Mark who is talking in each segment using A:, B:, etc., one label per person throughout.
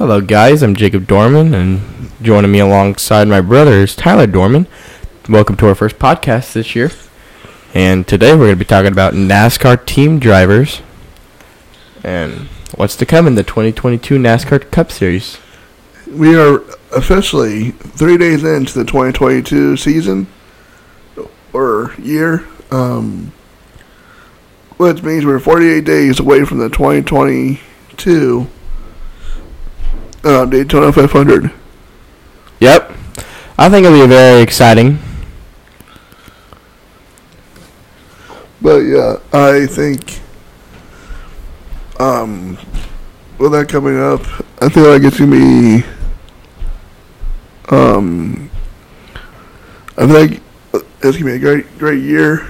A: Hello, guys. I'm Jacob Dorman, and joining me alongside my brother is Tyler Dorman. Welcome to our first podcast this year. And today we're going to be talking about NASCAR team drivers and what's to come in the 2022 NASCAR Cup Series.
B: We are officially three days into the 2022 season or year, um, which means we're 48 days away from the 2022 uh, Daytona 500.
A: Yep. I think it'll be very exciting.
B: But yeah, I think um, with that coming up, I feel like it's gonna be um, I feel like it's gonna be a great great year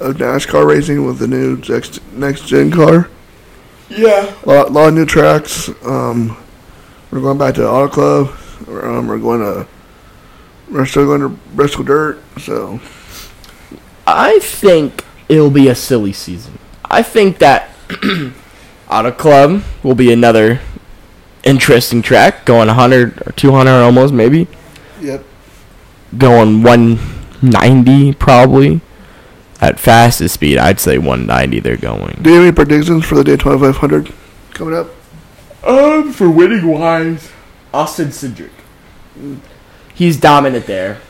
B: of NASCAR racing with the new next next gen car.
A: Yeah.
B: A lot, lot of new tracks. Um, we're going back to Auto Club. Um, we're going to we're still going to Bristol Dirt. So
A: I think it'll be a silly season. I think that Auto Club will be another interesting track, going 100 or 200 almost, maybe.
B: yep.
A: Going 190 probably. At fastest speed, I'd say 190 they're going.
B: Do you have any predictions for the Daytona 500 coming up?
A: Um, for winning wise, Austin Cindric. He's dominant there.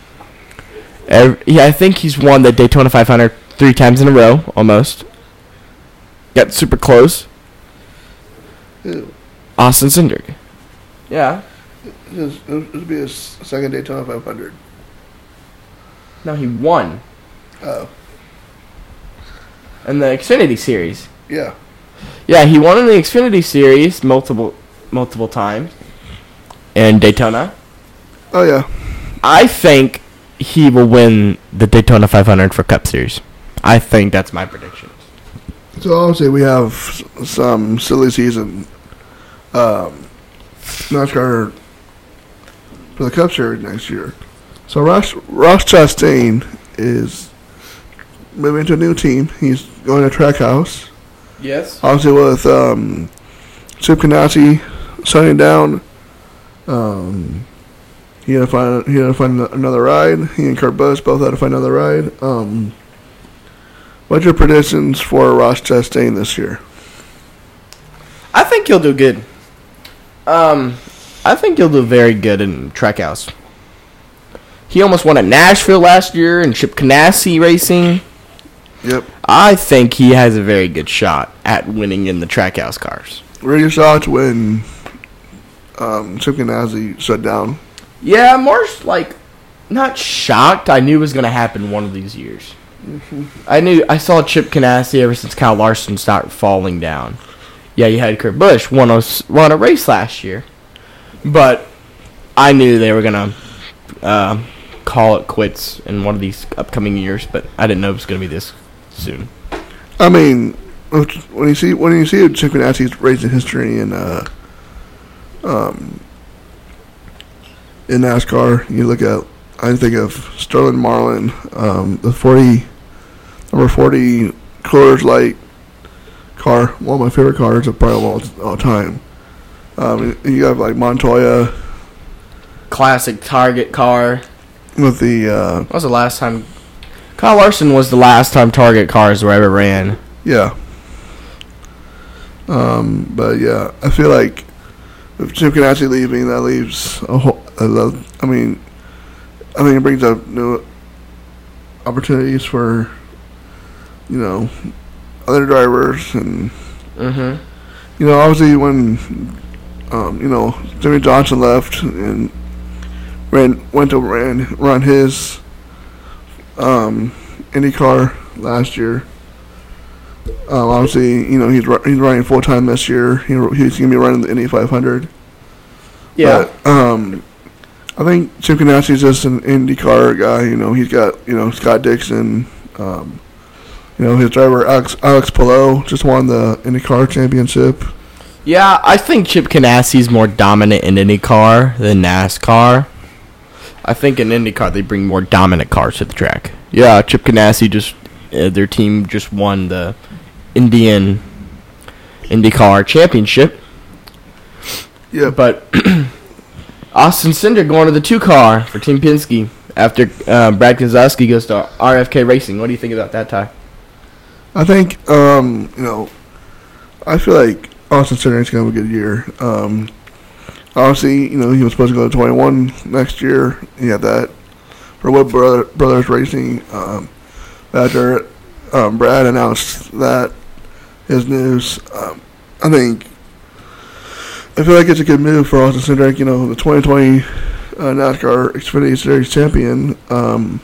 A: Ev yeah, I think he's won the Daytona 500 three times in a row, almost. Got super close.
B: Who?
A: Austin Cindric. Yeah.
B: This this will be his second Daytona 500.
A: No, he won
B: Oh,
A: in the Xfinity Series.
B: yeah.
A: Yeah, he won in the Xfinity Series multiple multiple times. And Daytona.
B: Oh, yeah.
A: I think he will win the Daytona 500 for Cup Series. I think that's my prediction.
B: So obviously we have some silly season um, NASCAR for the Cup Series next year. So Ross Ross Chastain is moving to a new team. He's going to Trackhouse.
A: Yes.
B: Obviously with um, Chip Ganassi shutting down. Um, he had to find he had to find another ride. He and Kurt Busch both had to find another ride. Um, what's your predictions for Ross Chastain this year?
A: I think he'll do good. Um, I think he'll do very good in Trackhouse. He almost won at Nashville last year in Chip Ganassi Racing.
B: Yep.
A: I think he has a very good shot at winning in the Trackhouse cars.
B: Were you shocked when um, Chip Ganassi shut down?
A: Yeah, more like not shocked. I knew it was going to happen one of these years. I knew I saw Chip Ganassi ever since Kyle Larson started falling down. Yeah, you had Kurt Busch won a won a race last year, but I knew they were gonna uh, call it quits in one of these upcoming years. But I didn't know it was gonna be this soon.
B: I mean, when you see when you see Chip Ganassi's racing history in uh, um, in NASCAR, you look at I think of Sterling Marlin, um, the forty number forty Coors Light car, one of my favorite cars of probably all, all time. Um, you have like Montoya
A: Classic Target car.
B: with the uh,
A: When was the last time? Kyle Larson was the last time Target cars were ever ran.
B: Yeah. Um, but yeah, I feel like if Chip Ganassi leaving, that leaves a whole. I love. I mean, I think it brings up new opportunities for, you know, other drivers, and
A: Mm-hmm.
B: you know, obviously when, um, you know, Jimmy Johnson left and ran went to ran run his, um, IndyCar last year. Um, obviously, you know he's he's running full time this year. He, he's gonna be running the Indy 500.
A: Yeah.
B: But, um, I think Chip is just an IndyCar guy. You know, he's got you know Scott Dixon. Um, you know, his driver Alex Alex Palou just won the IndyCar championship.
A: Yeah, I think Chip Ganassi's more dominant in IndyCar than NASCAR. I think in IndyCar they bring more dominant cars to the track. Yeah, Chip Ganassi just uh, their team just won the Indian IndyCar championship.
B: Yeah,
A: But Austin Cindric going to the two car for Team Penske after uh, Brad Keselowski goes to RFK Racing. What do you think about that, tie?
B: I think um, you know, I feel like Austin Cindric's gonna have a good year. Um, obviously, you know, he was supposed to go to 21 next year. He had that for Wood Brother, Brothers Racing. Um, after um, Brad announced that his news, um, I think I feel like it's a good move for Austin Cindric. You know, the 2020 uh, NASCAR Xfinity Series champion. Um,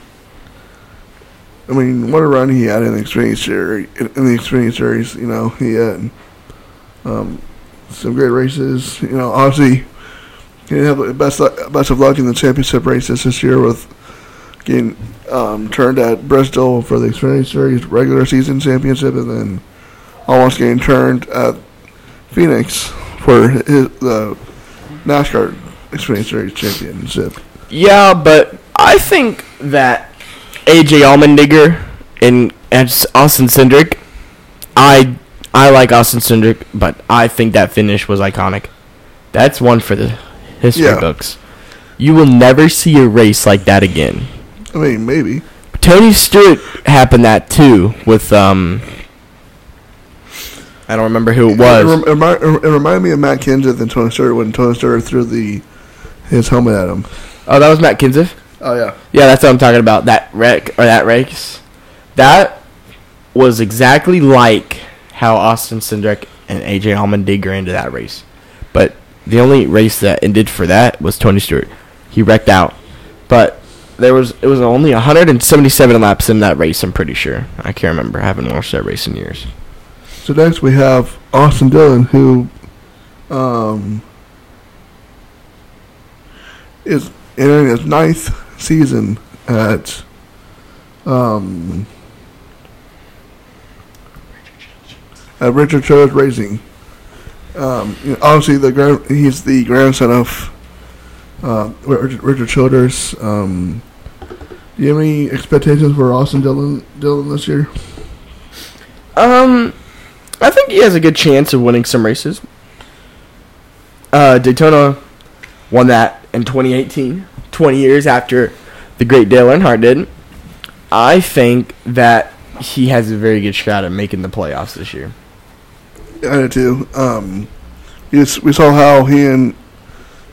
B: I mean, what a run he had in the Xfinity Series. In the Xfinity Series, you know, he had um, some great races. You know, obviously, didn't have best best of luck in the championship races this year with getting um, turned at Bristol for the Xfinity Series regular season championship, and then almost getting turned at Phoenix for his, the NASCAR Xfinity Series championship.
A: Yeah, but I think that AJ Allmendinger and, and Austin Cindric, I I like Austin Cindric, but I think that finish was iconic. That's one for the history
B: Yeah.
A: books. You will never see a race like that again.
B: I mean, maybe.
A: Tony Stewart happened that too with um. I don't remember who it
B: It,
A: was.
B: rem- it, remi- it reminded me of Matt Kenseth and Tony Stewart when Tony Stewart threw the his helmet at him.
A: Oh, that was Matt Kenseth.
B: Oh yeah.
A: Yeah, that's what I'm talking about. That wreck or that race, that was exactly like how Austin Cindric and AJ Allmendinger into that race. The only race that ended for that was Tony Stewart. He wrecked out, but there was it was only 177 laps in that race. I'm pretty sure. I can't remember. I haven't watched that race in years.
B: So next we have Austin Dillon, who um, is entering his ninth season at um, at Richard Childress Racing. Um, you know, obviously, the grand, he's the grandson of uh, Richard, Richard Childress. Um, do you have any expectations for Austin Dillon, Dillon this year?
A: Um, I think he has a good chance of winning some races. Uh, Daytona won that in 2018, 20 years after the great Dale Earnhardt did. I think that he has a very good shot at making the playoffs this year.
B: I did too. Um, we, we saw how he and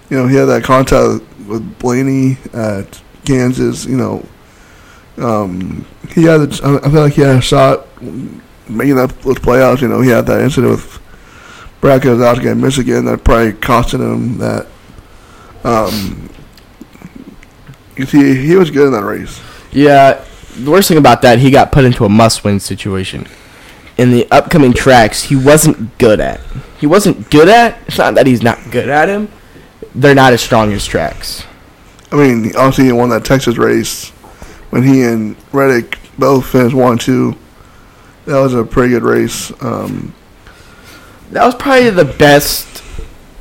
B: you know he had that contact with Blaney at Kansas. You know, um, he had. A, I feel like he had a shot making that those playoffs. You know, he had that incident with Brad Keselowski at Michigan that probably costed him that. Um, you see, he was good in that race.
A: Yeah, the worst thing about that, he got put into a must-win situation. In the upcoming tracks, he wasn't good at. He wasn't good at. It's not that he's not good at him. They're not as strong as tracks.
B: I mean, obviously he won that Texas race when he and Reddick both finished one two. That was a pretty good race. Um,
A: That was probably the best,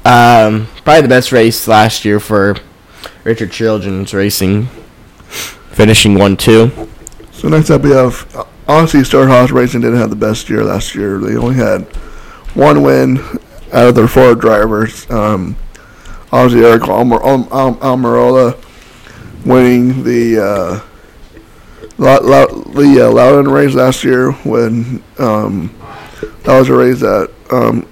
A: um, probably the best race last year for Richard Childress Racing, finishing one two.
B: so next up we have uh, honestly Star Racing didn't have the best year last year. They only had one win out of their four drivers. Um, obviously Eric Almer- Al- Al- Almirola winning the uh, La- La- the uh, Loudon race last year when um, that was a race that um,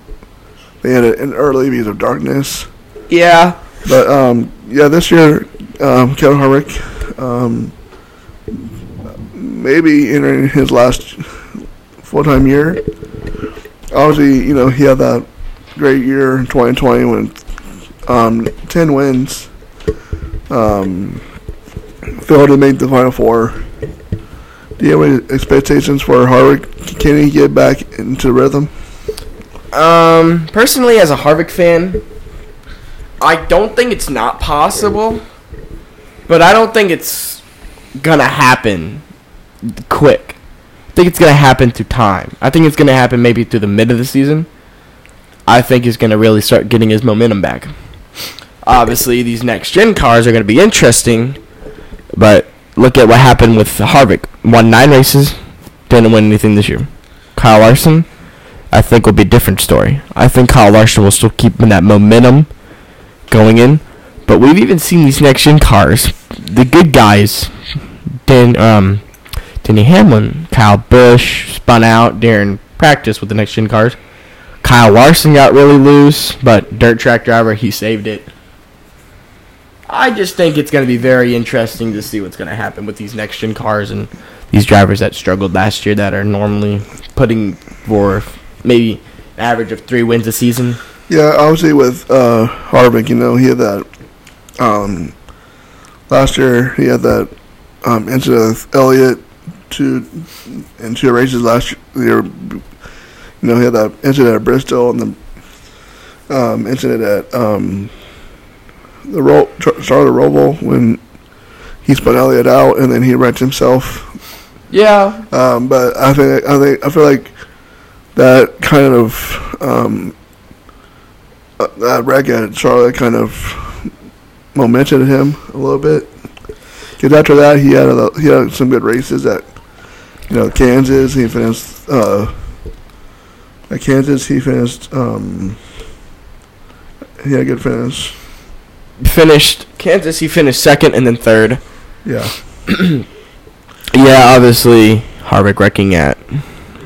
B: they had an early because of darkness.
A: Yeah,
B: But um, yeah, this year um, Kevin Harvick um, maybe entering his last full time year. Obviously, you know he had that great year in 2020 when um, 10 wins. Um, failed to make the final four. Do you have any expectations for Harvick? Can he get back into rhythm?
A: Um, personally, as a Harvick fan, I don't think it's not possible, but I don't think it's gonna happen quick. I think it's gonna happen through time. I think it's gonna happen maybe through the mid of the season. I think he's gonna really start getting his momentum back. Obviously, these next gen cars are gonna be interesting, but look at what happened with Harvick. Won nine races, didn't win anything this year. Kyle Larson, I think will be a different story. I think Kyle Larson will still keep that momentum going in. But we've even seen these next gen cars, the good guys, Dan, um, Denny Hamlin, Kyle Busch spun out during practice with the next gen cars. Kyle Larson got really loose, but dirt track driver he saved it. I just think it's going to be very interesting to see what's going to happen with these next gen cars and these drivers that struggled last year that are normally putting for maybe an average of three wins a season.
B: Yeah, obviously with uh, Harvick, you know, he had that. Um, last year, he had that um, incident with Elliott two in two races last year. You know, he had that incident at Bristol and the um, incident at um, the Ro- Charlotte Roval when he spun Elliott out and then he wrecked himself.
A: Yeah.
B: Um, but I think I think I feel like that kind of um, uh, that wreck at Charlotte kind of momented him a little bit. Because after that, he had a, he had some good races at you know Kansas. He finished uh, at Kansas. He finished. Um, he had a good finish.
A: Finished Kansas. He finished second and then third.
B: Yeah.
A: Yeah, obviously Harvick wrecking at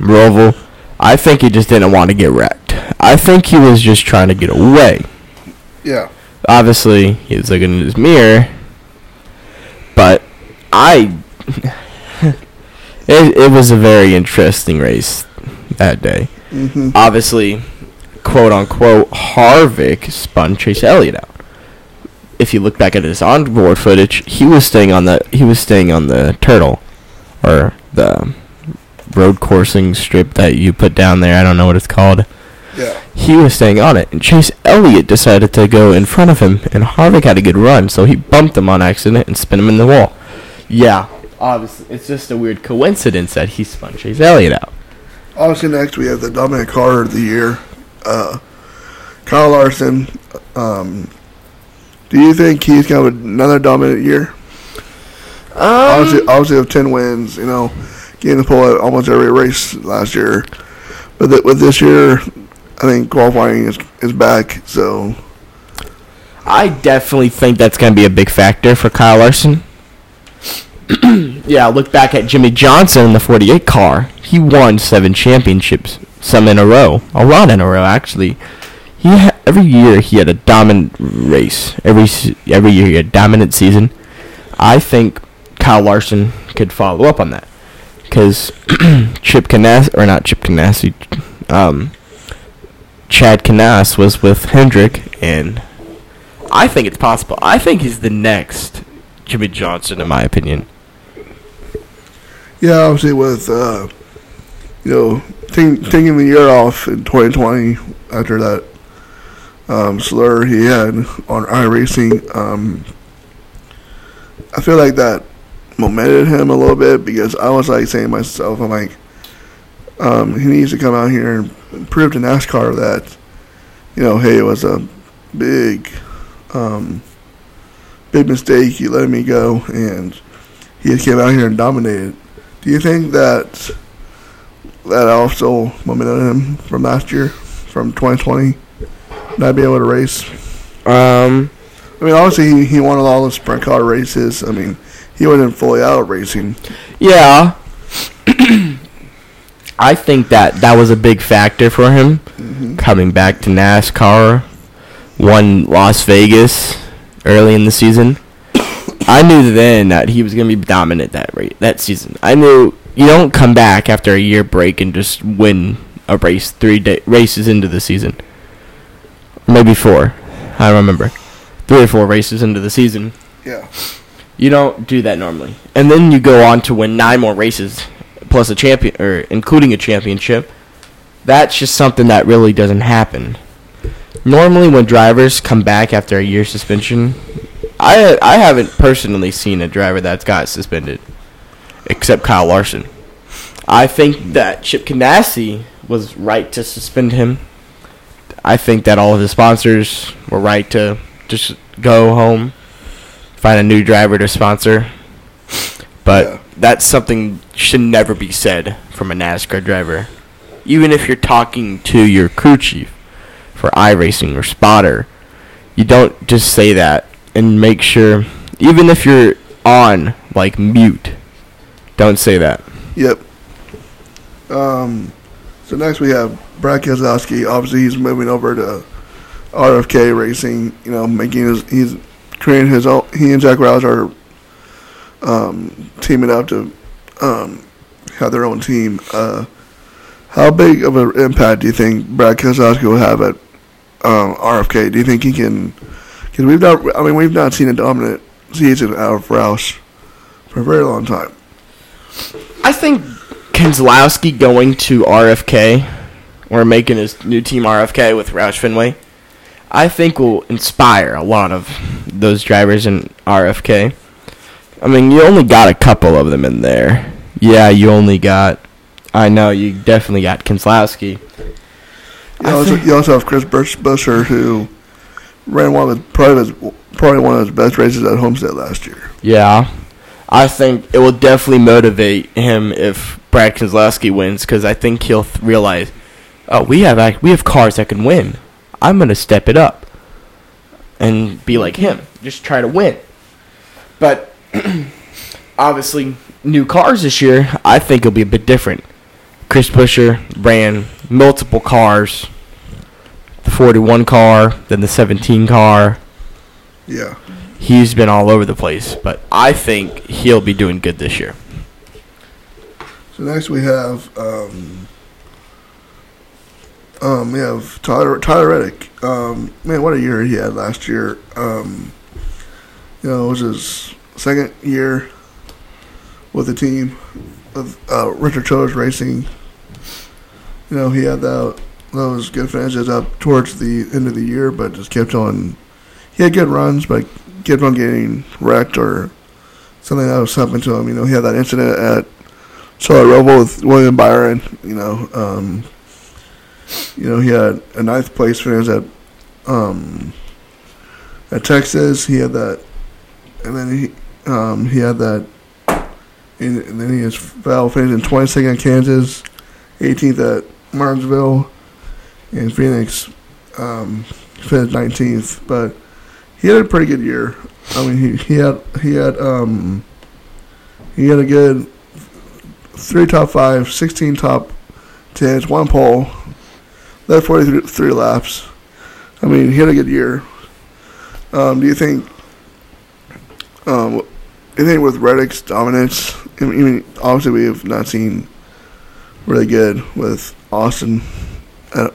A: Roval. I think he just didn't want to get wrecked. I think he was just trying to get away.
B: Yeah.
A: Obviously, he was looking in his mirror, but I. it, it was a very interesting race that day.
B: hmm
A: Obviously, quote unquote, Harvick spun Chase Elliott out. If you look back at his onboard footage, he was staying on the he was staying on the turtle, or the road coursing strip that you put down there. I don't know what it's called.
B: Yeah.
A: He was staying on it, and Chase Elliott decided to go in front of him, and Harvick had a good run, so he bumped him on accident and spun him in the wall. Yeah, obviously, it's just a weird coincidence that he spun Chase Elliott out.
B: Obviously, next we have the dominant car of the year, uh, Kyle Larson. Um, do you think he's gonna have another dominant year? obviously, obviously, with ten wins, you know, getting the pole at almost every race last year. But th- with this year, I think qualifying is is back. So
A: I definitely think that's going to be a big factor for Kyle Larson. yeah, look back at Jimmy Johnson in the 48 car. He won seven championships, some in a row, a lot in a row actually. He ha- every year he had a dominant race. Every se- every year he had a dominant season. I think Kyle Larson could follow up on that because Chip Canas or not Chip Ganassi, um, Chad Knaus was with Hendrick, and I think it's possible. I think he's the next Jimmy Johnson, in my opinion.
B: Yeah, obviously with uh, you know taking taking the year off in 2020 after that um, slur he had on iRacing, um, I feel like that momented him a little bit because I was like saying to myself, I'm like, um, he needs to come out here and prove to NASCAR that, you know, hey, it was a big, um, big mistake. He let me go, and he came out here and dominated. Do you think that that also momented him from last year, from 2020, not be able to race?
A: Um,
B: I mean, obviously he, he won all the sprint car races. I mean, he wasn't fully out racing.
A: yeah. I think that that was a big factor for him coming back to NASCAR. Won Las Vegas early in the season. I knew then that he was going to be dominant that rate that season. I knew you don't come back after a year break and just win a race three day, races into the season. Maybe four. I remember. Three or four races into the season.
B: Yeah.
A: You don't do that normally. And then you go on to win nine more races plus a champion or including a championship. That's just something that really doesn't happen. Normally when drivers come back after a year suspension, I I haven't personally seen a driver that's got suspended except Kyle Larson. I think that Chip Ganassi was right to suspend him. I think that all of his sponsors were right to just go home, find a new driver to sponsor. But
B: Yeah.
A: that's something should never be said from a NASCAR driver. Even if you're talking to your crew chief for iRacing or spotter, you don't just say that and make sure, even if you're on like mute, don't say that.
B: Yep. Um, so next we have Brad Keselowski. Obviously, he's moving over to RFK Racing. You know, making his he's creating his own. He and Jack Roush are um, teaming up to um, have their own team. Uh, how big of an impact do you think Brad Keselowski will have at um, RFK? Do you think he can? Because we've not. I mean, we've not seen a dominant season out of Roush for a very long time.
A: I think Keselowski going to RFK or making his new team RFK with Roush Fenway, I think will inspire a lot of those drivers in RFK. I mean, you only got a couple of them in there. Yeah, you only got. I know you definitely got Keselowski.
B: You also, you also have Chris Bush, Buescher, who ran one of his, probably, his, probably one of his best races at Homestead last year.
A: Yeah, I think it will definitely motivate him if Brad Keselowski wins because I think he'll th- realize, oh, we have we have cars that can win. I'm gonna step it up and be like him, just try to win. But obviously, new cars this year, I think it'll be a bit different. Chris Buescher ran multiple cars, the 41 car, then the 17 car.
B: Yeah.
A: He's been all over the place, but I think he'll be doing good this year.
B: So next we have um, um, we have Tyler Tyler Reddick. Um, man, what a year he had last year. Um, you know, it was his second year with the team of uh, Richard Childress Racing. You know, he had that those good finishes up towards the end of the year, but just kept on. He had good runs, but kept on getting wrecked or something that was happening to him. You know, he had that incident at Charlotte Roval with William Byron. You know, um, you know he had a ninth place finish at um, at Texas. He had that, and then he um, he had that, and, and then he has fell finish in 22nd at Kansas, 18th at Martinsville, and Phoenix um, finished 19th. But he had a pretty good year. I mean, he, he had he had um, he had a good three top five, 16 top tens, one pole, led 43 laps. I mean, he had a good year. Um, do you think? Um, think with Reddick's dominance? I mean, obviously we have not seen really good with Austin at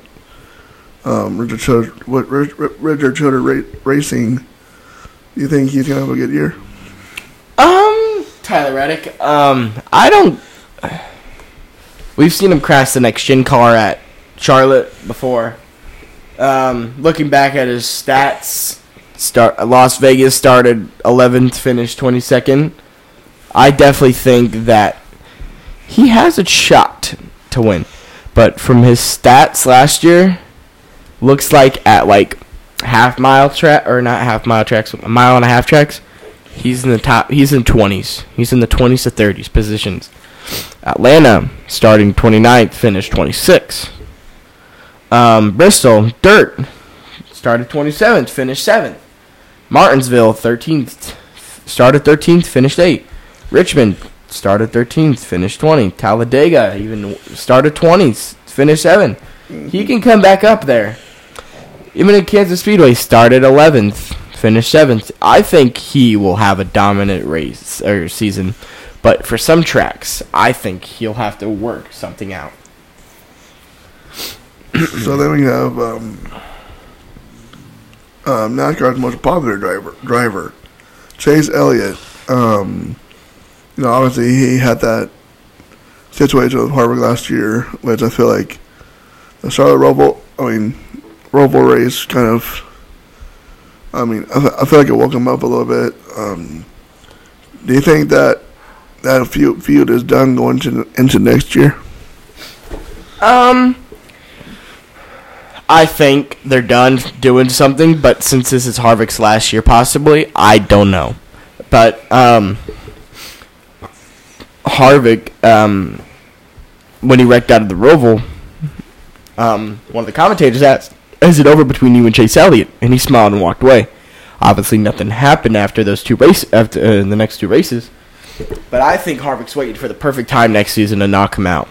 B: um, Richard what Richard Childress Racing. Do you think he's gonna have a good year?
A: Um, Tyler Reddick. Um, I don't. We've seen him crash the next gen car at Charlotte before. Um, looking back at his stats, start Las Vegas started 11th, finished 22nd. I definitely think that he has a shot to win, but from his stats last year, looks like at like half mile track or not half mile tracks, a mile and a half tracks. He's in the top. He's in 20s. He's in the 20s to 30s positions. Atlanta starting 29th, finished 26. Um, Bristol dirt started 27th, finished 7th. Martinsville 13th, started 13th, finished 8. Richmond started 13th, finished 20. Talladega even started 20th, finished 7. He can come back up there. Even in Kansas Speedway, started 11th, finished 7th. I think he will have a dominant race or season. But for some tracks, I think he'll have to work something out.
B: so then we have um, um, NASCAR's most popular driver, driver Chase Elliott. Um, you know, obviously he had that situation with Harvick last year, which I feel like the Charlotte Roval, I mean, Roval race kind of. I mean, I, I feel like it woke him up a little bit. Um, do you think that that feud, feud is done going to, into next year?
A: Um, I think they're done doing something, but since this is Harvick's last year, possibly, I don't know. But um, Harvick, um, when he wrecked out of the Roval, um, one of the commentators asked is it over between you and Chase Elliott?" And he smiled and walked away. Obviously, nothing happened after those two races. After uh, the next two races, but I think Harvick's waiting for the perfect time next season to knock him out.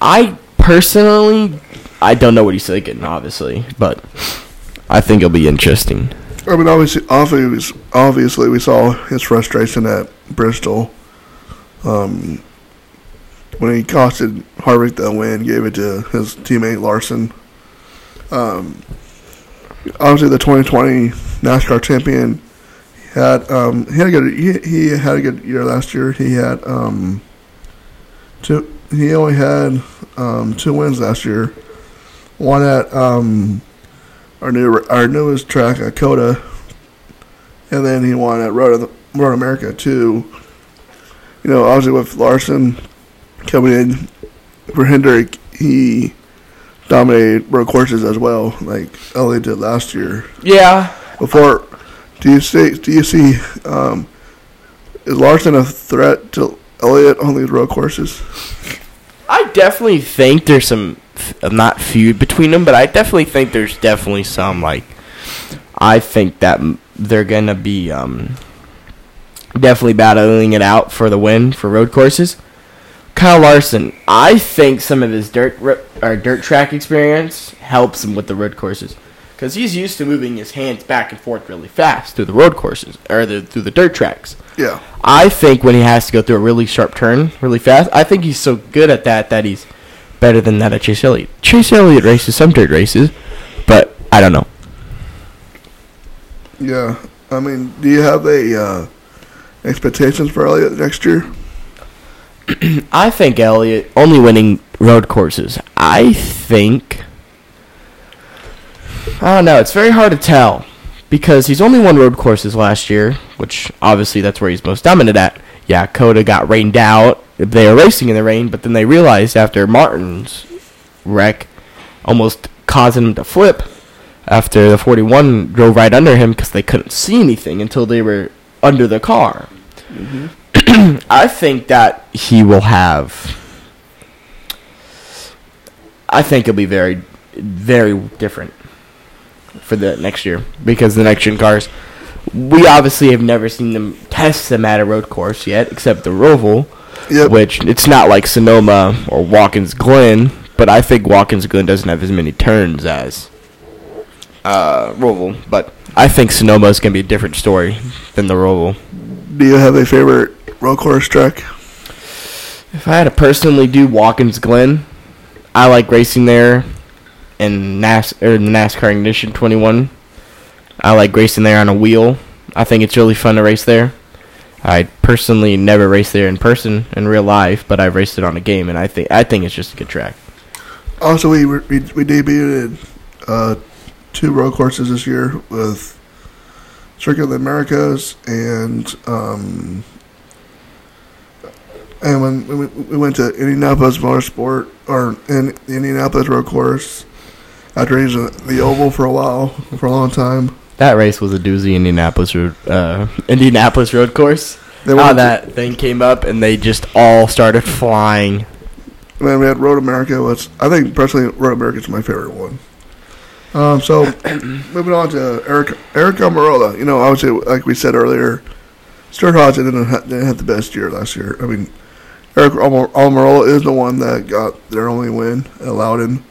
A: I personally, I don't know what he's thinking, obviously, but I think it'll be interesting.
B: I mean, obviously, obviously, obviously, we saw his frustration at Bristol. Um, when he costed Harvick the win, gave it to his teammate Larson. Um, obviously, the 2020 NASCAR champion had um, he had a good he, he had a good year last year. He had um, two. He only had um, two wins last year. One at um, our new our newest track COTA, and then he won at Road Road America too. You know, obviously with Larson coming in for Hendrick, he dominated road courses as well, like Elliott did last year.
A: Yeah,
B: Before, do you see? Do you see? Um, is Larson a threat to Elliott on these road courses?
A: I definitely think there's some f- not feud between them, but I definitely think there's definitely some like. I think that they're gonna be um, definitely battling it out for the win for road courses. Kyle Larson, I think some of his dirt or dirt track experience helps him with the road courses because he's used to moving his hands back and forth really fast through the road courses or the, through the dirt tracks.
B: Yeah.
A: I think when he has to go through a really sharp turn really fast, I think he's so good at that that he's better than that at Chase Elliott. Chase Elliott races some dirt races, but I don't know.
B: Yeah. I mean, do you have a uh, expectations for Elliott next year?
A: I think Elliott only winning road courses. I think I don't know. It's very hard to tell because he's only won road courses last year, which obviously that's where he's most dominant at. Yeah, COTA got rained out. They were racing in the rain, but then they realized after Martin's wreck almost causing him to flip after the 41 drove right under him because they couldn't see anything until they were under the car. Mm-hmm. I think that he will have. I think it'll be very, very different for the next year because the next gen cars. We obviously have never seen them test them at a road course yet, except the Roval,
B: Yep.
A: which it's not like Sonoma or Watkins Glen, but I think Watkins Glen doesn't have as many turns as uh, Roval. But I think Sonoma is going to be a different story than the Roval.
B: Do you have a favorite road course track?
A: If I had to personally do Watkins Glen, I like racing there in NAS or the NASCAR Ignition 21. I like racing there on a wheel. I think it's really fun to race there. I personally never raced there in person in real life, but I've raced it on a game, and I think I think it's just a good track.
B: Also, we we, we debuted uh, two road courses this year with Circuit of the Americas and um, and when we, we went to Indianapolis Motorsport or in the Indianapolis road course after using the oval for a while for a long time.
A: That race was a doozy Indianapolis road, uh, Indianapolis road course.
B: Then
A: How
B: went to-
A: that thing came up, and they just all started flying.
B: And then we had Road America, which I think personally Road America is my favorite one. Um, so moving on to Eric Eric Almirola. You know, obviously, like we said earlier, Stewart-Haas didn't didn't have the best year last year. I mean, Eric Almir- Almirola is the one that got their only win at Loudon.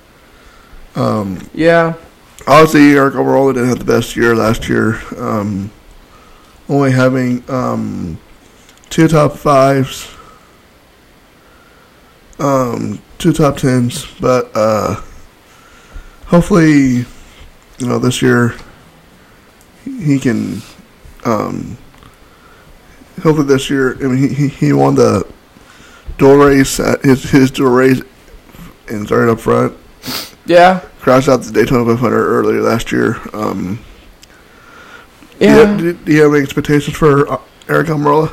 B: Um,
A: Yeah,
B: obviously, Eric Almirola didn't have the best year last year. Um, only having um, two top fives, um, two top tens, but uh, hopefully, you know, this year he can. Um, hopefully, this year, I mean, he he, he won the race at his his and started up front
A: yeah,
B: crashed out the Daytona 500 earlier last year. Um,
A: yeah.
B: Do you, do you have any expectations for uh, Eric Almirola?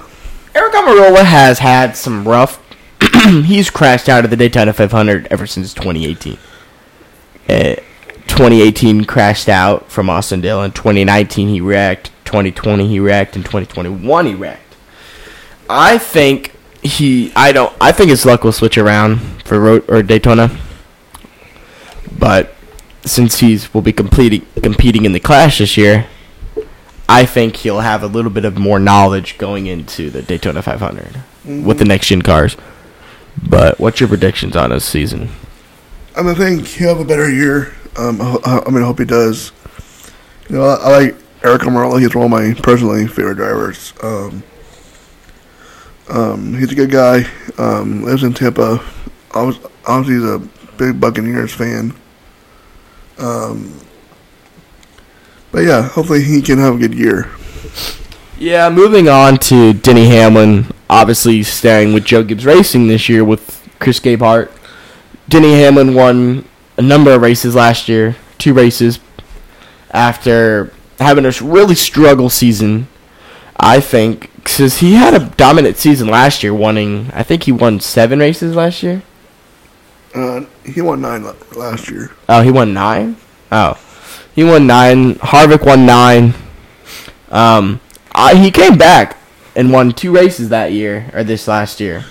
A: Eric Almirola has had some rough. he's crashed out of the Daytona 500 ever since 2018. Uh, 2018 crashed out from Austin Dillon. In 2019 he wrecked. 2020 he wrecked. In 2021 he wrecked. I think he. I don't. I think his luck will switch around for road or Daytona. But since he's will be completing competing in the Clash this year, I think he'll have a little bit of more knowledge going into the Daytona 500 with the next gen cars. But what's your predictions on this season?
B: I mean, I think he'll have a better year. Um, I, I mean, I hope he does. You know, I, I like Eric Almirola. He's one of my personally favorite drivers. Um, um, he's a good guy. Um, lives in Tampa. Obviously, he's a big Buccaneers fan. Um, but yeah, hopefully he can have a good year.
A: Yeah, moving on to Denny Hamlin, obviously staying with Joe Gibbs Racing this year with Chris Gabehart. Denny Hamlin won a number of races last year, two races, after having a really struggle season. I think because he had a dominant season last year, winning. I think he won seven races last year.
B: Uh, he won nine last year.
A: Oh, he won nine. Oh, he won nine. Harvick won nine. Um, I, he came back and won two races that year or this last year,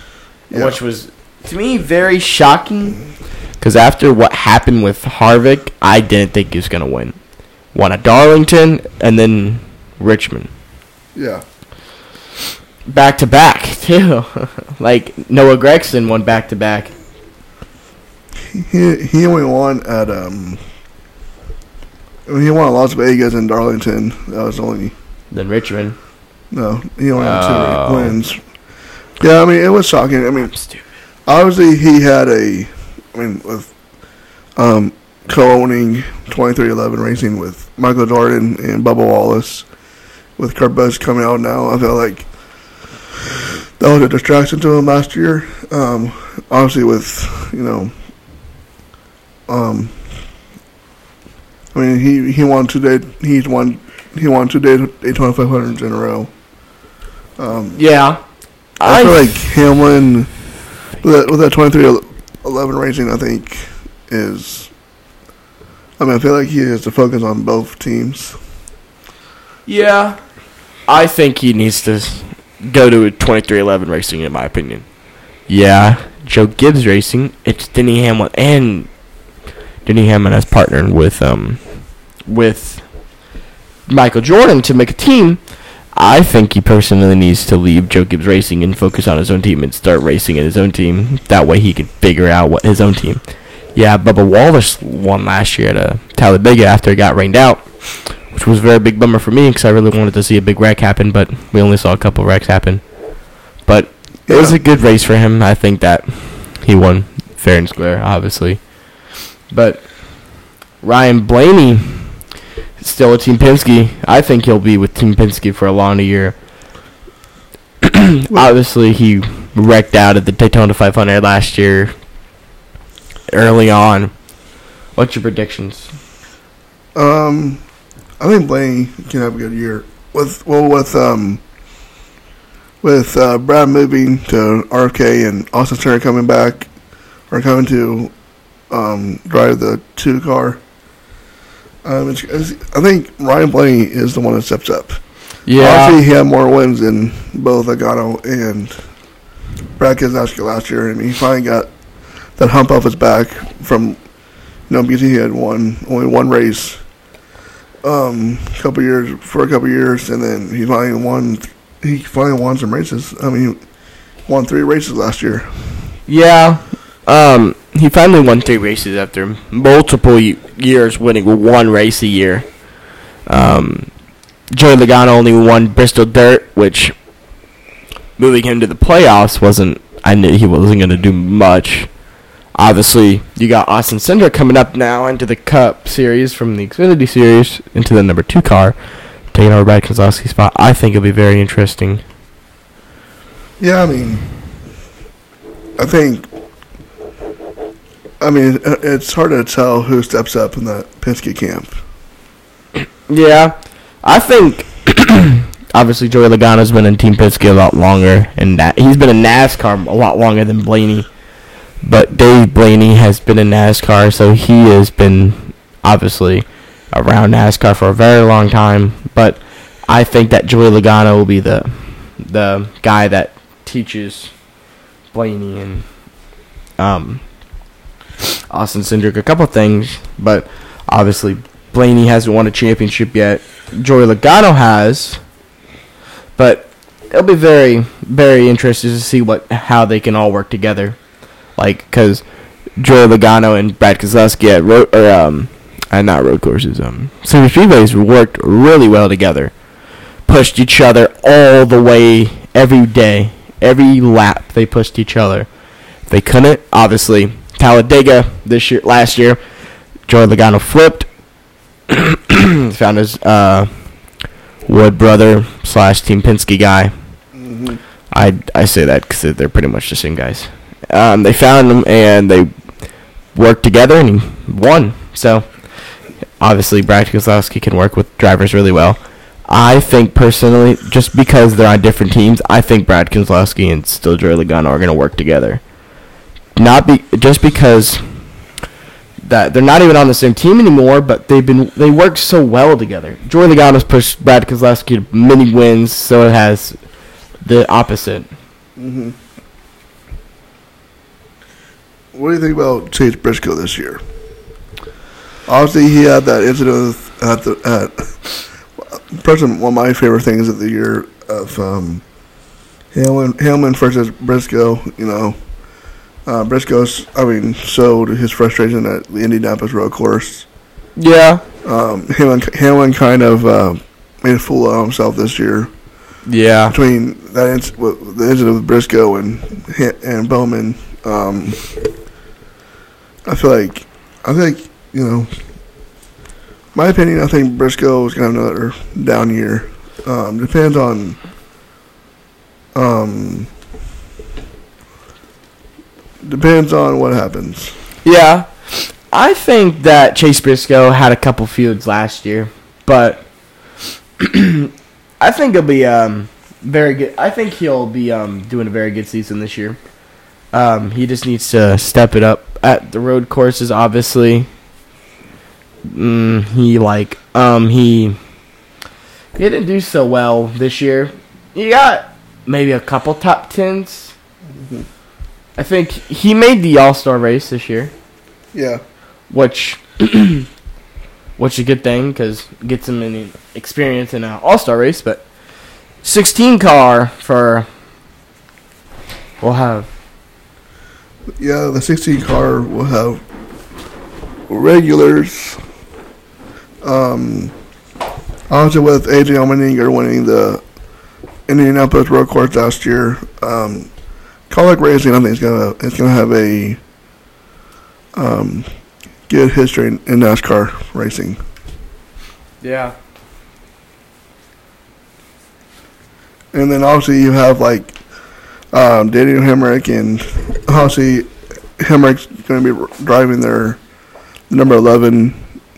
B: Yeah.
A: which was to me very shocking. Because after what happened with Harvick, I didn't think he was gonna win. Won at Darlington and then Richmond,
B: Yeah.
A: back to back too. like Noah Gragson won back to back.
B: He he only won at um. I mean, he won at Las Vegas and Darlington. That was only
A: Then Richmond.
B: no. He only had
A: Oh.
B: two wins. Yeah, I mean it was shocking. I mean,
A: Stupid.
B: obviously he had a. I mean, with um co-owning twenty three eleven racing with Michael Jordan and Bubba Wallace, with Kurt coming out now, I feel like that was a distraction to him last year. Um, obviously with you know. Um, I mean, he he won two day. He's won. He won two day Daytona 500s in a row. Um,
A: Yeah.
B: I, feel like Hamlin with that, with that 2311 racing, I think is. I mean, I feel like he has to focus on both teams.
A: Yeah, I think he needs to go to a 2311 racing, in my opinion. Yeah, Joe Gibbs Racing. It's Denny Hamlin and Denny Hamlin has partnered with um with Michael Jordan to make a team. I think he personally needs to leave Joe Gibbs Racing and focus on his own team and start racing in his own team. That way he can figure out what his own team. Yeah, Bubba Wallace won last year at uh, Talladega after it got rained out which was a very big bummer for me because I really wanted to see a big wreck happen, but we only saw a couple wrecks happen. But it was a good race for him. I think that he won fair and square, obviously. But Ryan Blaney still with Team Penske. I think he'll be with Team Penske for a long year. obviously, he wrecked out at the Daytona 500 last year early on. What's your predictions?
B: Um, I think Blaney can have a good year with well with um with uh, Brad moving to RFK and Austin Turner coming back or coming to um, drive the two car. Um, it's, it's, I think Ryan Blaney is the one that steps up. Obviously, he had more wins than both Logano and Brad Keselowski last year, and he finally got that hump off his back from, you know, because he had won only one race, um, couple years for a couple years, and then he finally won. He finally won some races. I mean, won three races last year.
A: Yeah. Um, he finally won three races after multiple years winning one race a year. Um, Joey Logano only won Bristol Dirt, which moving him to the playoffs wasn't. I knew he wasn't going to do much. Obviously, you got Austin Cindric coming up now into the Cup Series from the Xfinity Series into the number two car, taking over Brad Keselowski's spot. I think it'll be very interesting.
B: Yeah, I mean, I think. I mean, uh, it's hard to tell who steps up in the Penske camp.
A: Yeah, I think obviously Joey Logano's been in Team Penske a lot longer, and that he's been in NASCAR a lot longer than Blaney. But Dave Blaney has been in NASCAR, so he has been obviously around NASCAR for a very long time. But I think that Joey Logano will be the the guy that teaches Blaney and um, Austin Cindric a couple things, but Obviously, Blaney hasn't won a championship yet. Joey Logano has, but it'll be very, very interesting to see what how they can all work together. Like, because Joey Logano and Brad Keselowski at road or um, uh, not road courses, um, super speedways worked really well together. Pushed each other all the way every day, every lap. They pushed each other. They couldn't, obviously. Talladega this year, last year, Joey Logano flipped, found his uh, Wood brother slash Team Penske guy. I I say that because they're pretty much the same guys. Um, they found him and they worked together and he won. So obviously, Brad Keselowski can work with drivers really well. I think personally, just because they're on different teams, I think Brad Keselowski and still Joey Logano are going to work together. Not be just because that they're not even on the same team anymore, but they've been they work so well together. Joey Logano's pushed Brad Keselowski to many wins, so it has the opposite.
B: Mm-hmm. What do you think about Chase Briscoe this year? Obviously, he had that incident at the at. Personally, one of my favorite things of the year of um, Hamlin, Hamlin versus Briscoe. You know, uh, Briscoe's I mean showed his frustration at the Indianapolis road course.
A: Yeah,
B: Um, Hamlin, Hamlin kind of uh, made a fool of himself this year
A: yeah,
B: between that inc- the incident with Briscoe and and Bowman, um, I feel like I think you know, my opinion. I think Briscoe is gonna have another down year. Um, depends on um, depends on what happens.
A: yeah. I think that Chase Briscoe had a couple feuds last year, but I think he'll be um very good. I think he'll be um doing a very good season this year. Um, he just needs to step it up at the road courses. Obviously, mm, he like um he he didn't do so well this year. He got maybe a couple top 10s I think he made the All Star race this year,
B: Yeah,
A: which which is a good thing because gets him any experience in an All Star race. But 16 car for we'll have
B: yeah. The 16 car will have regulars. Um, also with AJ Allmendinger winning the Indianapolis Road Course last year, um, Kaulig Racing I think is gonna is gonna have a um, good history in, in NASCAR racing.
A: yeah
B: And then obviously you have like um, Daniel Hemric and obviously Hemric's going to be driving their number 11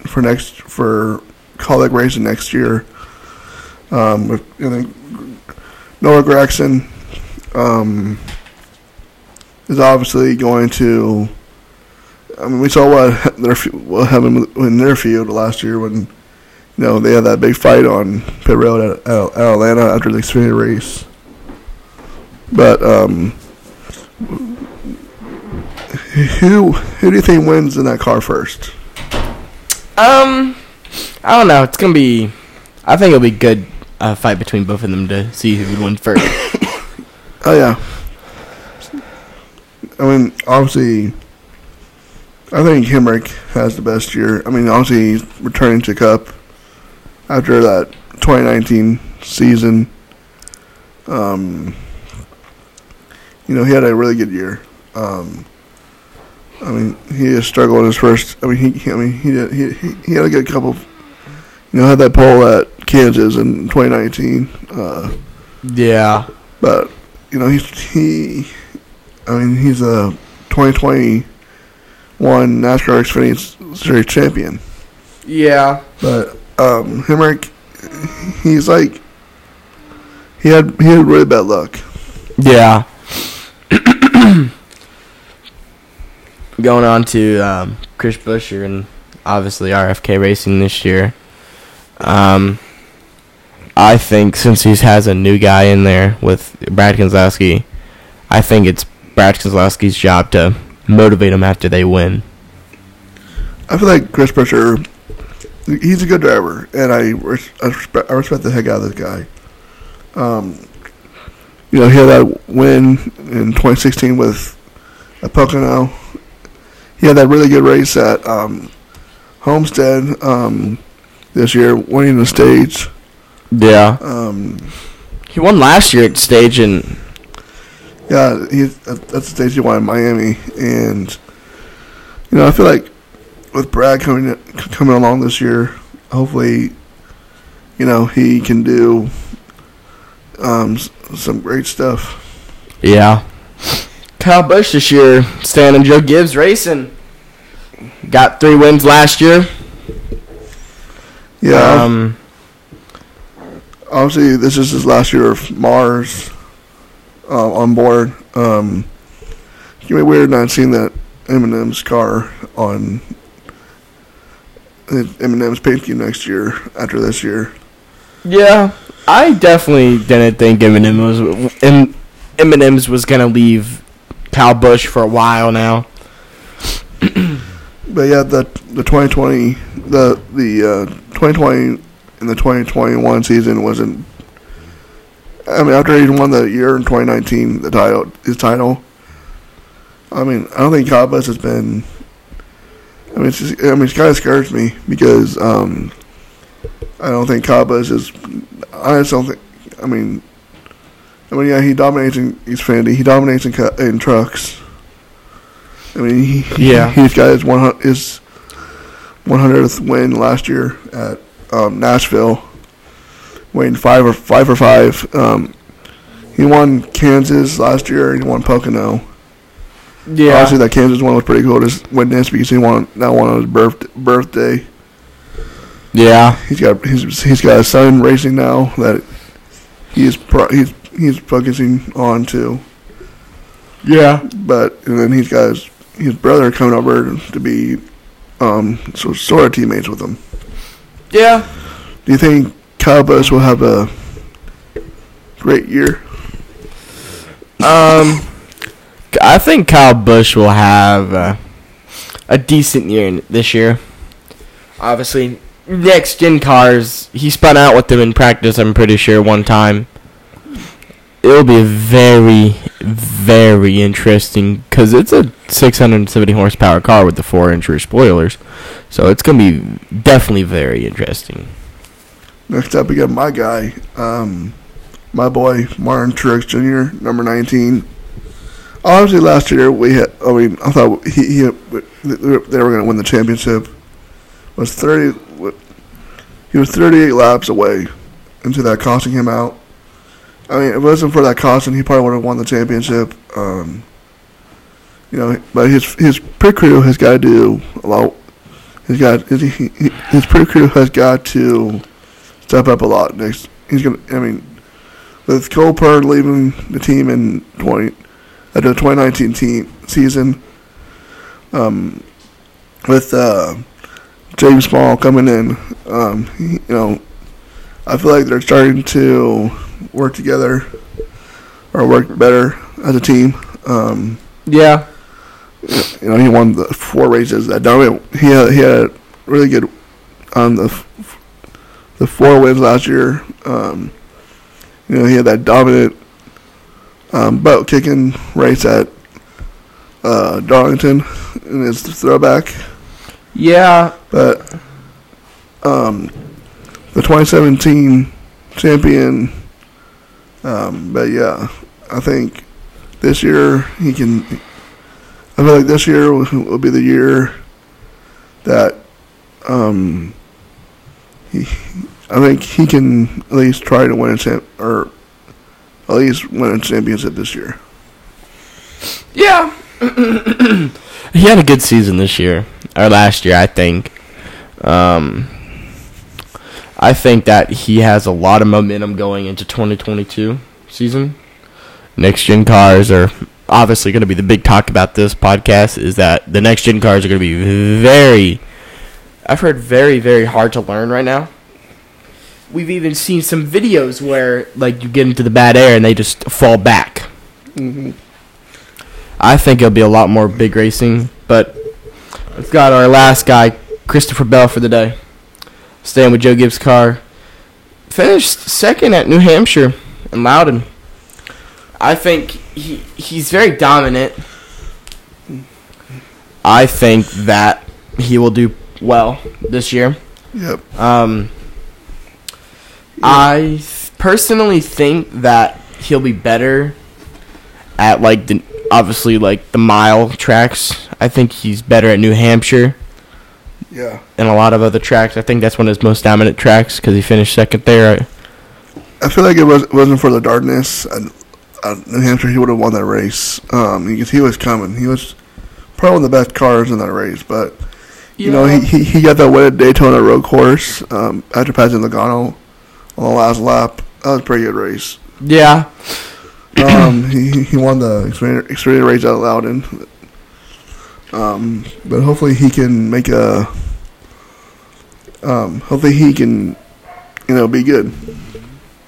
B: for next for Kaulig Racing next year. Um, with, and then Noah Gragson um, is obviously going to. I mean, we saw what their what happened in their field last year when you know they had that big fight on pit road at, at, at Atlanta after the Xfinity race. But um, who who do you think wins in that car first?
A: Um, I don't know. It's gonna be. I think it'll be good uh, fight between both of them to see who would win first.
B: Oh yeah. I mean, obviously, I think Hemric has the best year. I mean, obviously, he's returning to Cup after that 2019 season. Um, you know, he had a really good year. Um, I mean, he struggled in his first. I mean, he. he I mean, he did, he he he had a good couple. You know, had that pole at Kansas in 2019. Uh,
A: yeah.
B: but you know, he's he. I mean, he's a 2021 NASCAR Xfinity Series champion.
A: Yeah.
B: But um, Hemric, he's like, he had he had really bad luck.
A: Yeah. Going on to um, Chris Buescher and obviously RFK Racing this year. Um, I think since he has a new guy in there with Brad Keselowski, I think it's Brad Keselowski's job to motivate him after they win.
B: I feel like Chris Buescher he's a good driver, and I, res- I respect I respect the heck out of this guy. Um, you know, he had that win in 2016 with at Pocono. He had that really good race at um, Homestead um, this year, winning the stage.
A: Yeah.
B: Um,
A: He won last year at stage and
B: yeah, he that's the stage he won in Miami, and you know, I feel like with Brad coming coming along this year, hopefully, you know, he can do um, some great stuff.
A: yeah. Kyle Busch this year, Stan and Joe Gibbs racing. Got three wins last year.
B: Yeah,
A: Um,
B: obviously, this is his last year of Mars uh, on board. Um, gonna be weird not seeing that M&M's car on M&M's paint scheme next year after this year.
A: yeah, I definitely didn't think M&M was em, M&M's was gonna leave Kyle Busch for a while now.
B: But yeah, the the 2020 the the uh, 2020 and the 2021 season wasn't. I mean, after he won the year in 2019, the title his title. I mean, I don't think Kyle Busch has been. I mean, it's just, I mean, it kind of scares me because um, I don't think Kyle Busch is. I just don't think. I mean, I mean, yeah, he dominates in Xfinity. He dominates in, in trucks. I mean, he,
A: Yeah.
B: he's got his one his 100th win last year at um, Nashville, winning five or five for five. Um, he won Kansas last year. He won Pocono.
A: Yeah,
B: Obviously, that Kansas one was pretty cool Just to witness because he won that one on his birth, birthday.
A: yeah,
B: He's got he's, he's got a son racing now that he's pro, he's he's focusing on too.
A: yeah,
B: But and then he's got his, his brother coming over to be um so sort of teammates with him.
A: yeah.
B: Do you think Kyle Busch will have a great year?
A: Um, I think Kyle Busch will have uh, a decent year this year. Obviously, next gen cars. He spun out with them in practice. I'm pretty sure one time. It'll be very, very interesting because it's a 670 horsepower car with the four-inch rear spoilers, so it's gonna be definitely very interesting.
B: Next up, we got my guy, um, my boy Martin Truex Jr., number 19. Obviously, last year we had. I mean, I thought he, he they were going to win the championship. Was 30. He was 38 laps away into that costing him out. I mean, if it wasn't for that caution, he probably would have won the championship. Um, you know, but his his pit crew has got to do a lot. He's got his, he, his pit crew has got to step up a lot next. He's gonna. I mean, with Cole leaving the team in twenty at the 2019 team season, um, with uh, James Small coming in, um, he- you know, I feel like they're starting to work together or work better as a team. Um,
A: Yeah,
B: you know, he won the four races that dominant. He had, he had really good on the f- the four wins last year. Um, you know, he had that dominant um, butt kicking race at uh, Darlington in his throwback.
A: yeah,
B: But um, the 2017 champion. Um, but yeah, I think this year he can. I feel like this year will, will be the year that um, he. I think he can at least try to win a champ or at least win a championship this year.
A: Yeah. he had a good season this year or last year, I think. Um, I think that he has a lot of momentum going into 2022 season. Next gen cars are obviously going to be the big talk about this podcast. Is that the next gen cars are going to be very, I've heard very very hard to learn right now. We've even seen some videos where like you get into the bad air and they just fall back.
B: Mm-hmm.
A: I think it'll be a lot more big racing, but we've got our last guy, Christopher Bell, for the day. Staying with Joe Gibbs' car. Finished second at New Hampshire and Loudon. I think he he's very dominant. I think that he will do well this year.
B: Yep.
A: Um, I th- personally think that he'll be better at like the obviously like the mile tracks. I think he's better at New Hampshire
B: Yeah.
A: and a lot of other tracks. I think that's one of his most dominant tracks because he finished second there.
B: I feel like it was wasn't for the darkness. Uh, uh, New Hampshire, he would have won that race. Um, because he was coming. He was probably one of the best cars in that race. But you know, he, he he got that win at Daytona road course um, after passing Logano on the last lap. That was a pretty good race.
A: yeah,
B: Um, he he won the Xfinity Xfinity race out loud in. Um, but hopefully he can make a. Um, hopefully he can, you know, be good.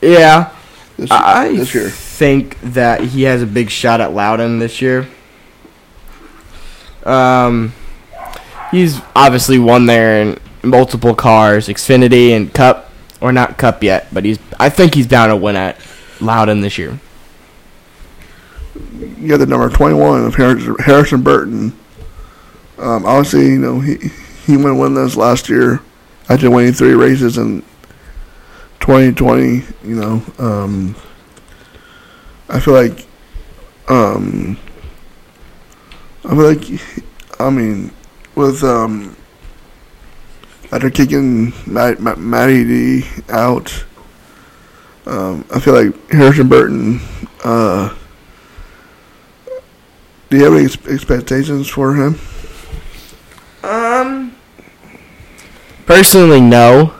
A: yeah.
B: This,
A: I
B: this year.
A: think that he has a big shot at Loudon this year. Um, he's obviously won there in multiple cars, Xfinity and Cup, or not Cup yet, but he's. I think he's down to win at Loudon this year.
B: you got the number 21 of Harrison Burton. Um, obviously, you know, he he went win this last year after winning three races in 2020. You know, um, I feel like, um, I feel like, I mean, with um, after kicking Matt, Matt, Matty D out, um, I feel like Harrison Burton. Uh, do you have any expectations for him?
A: Um, personally, no.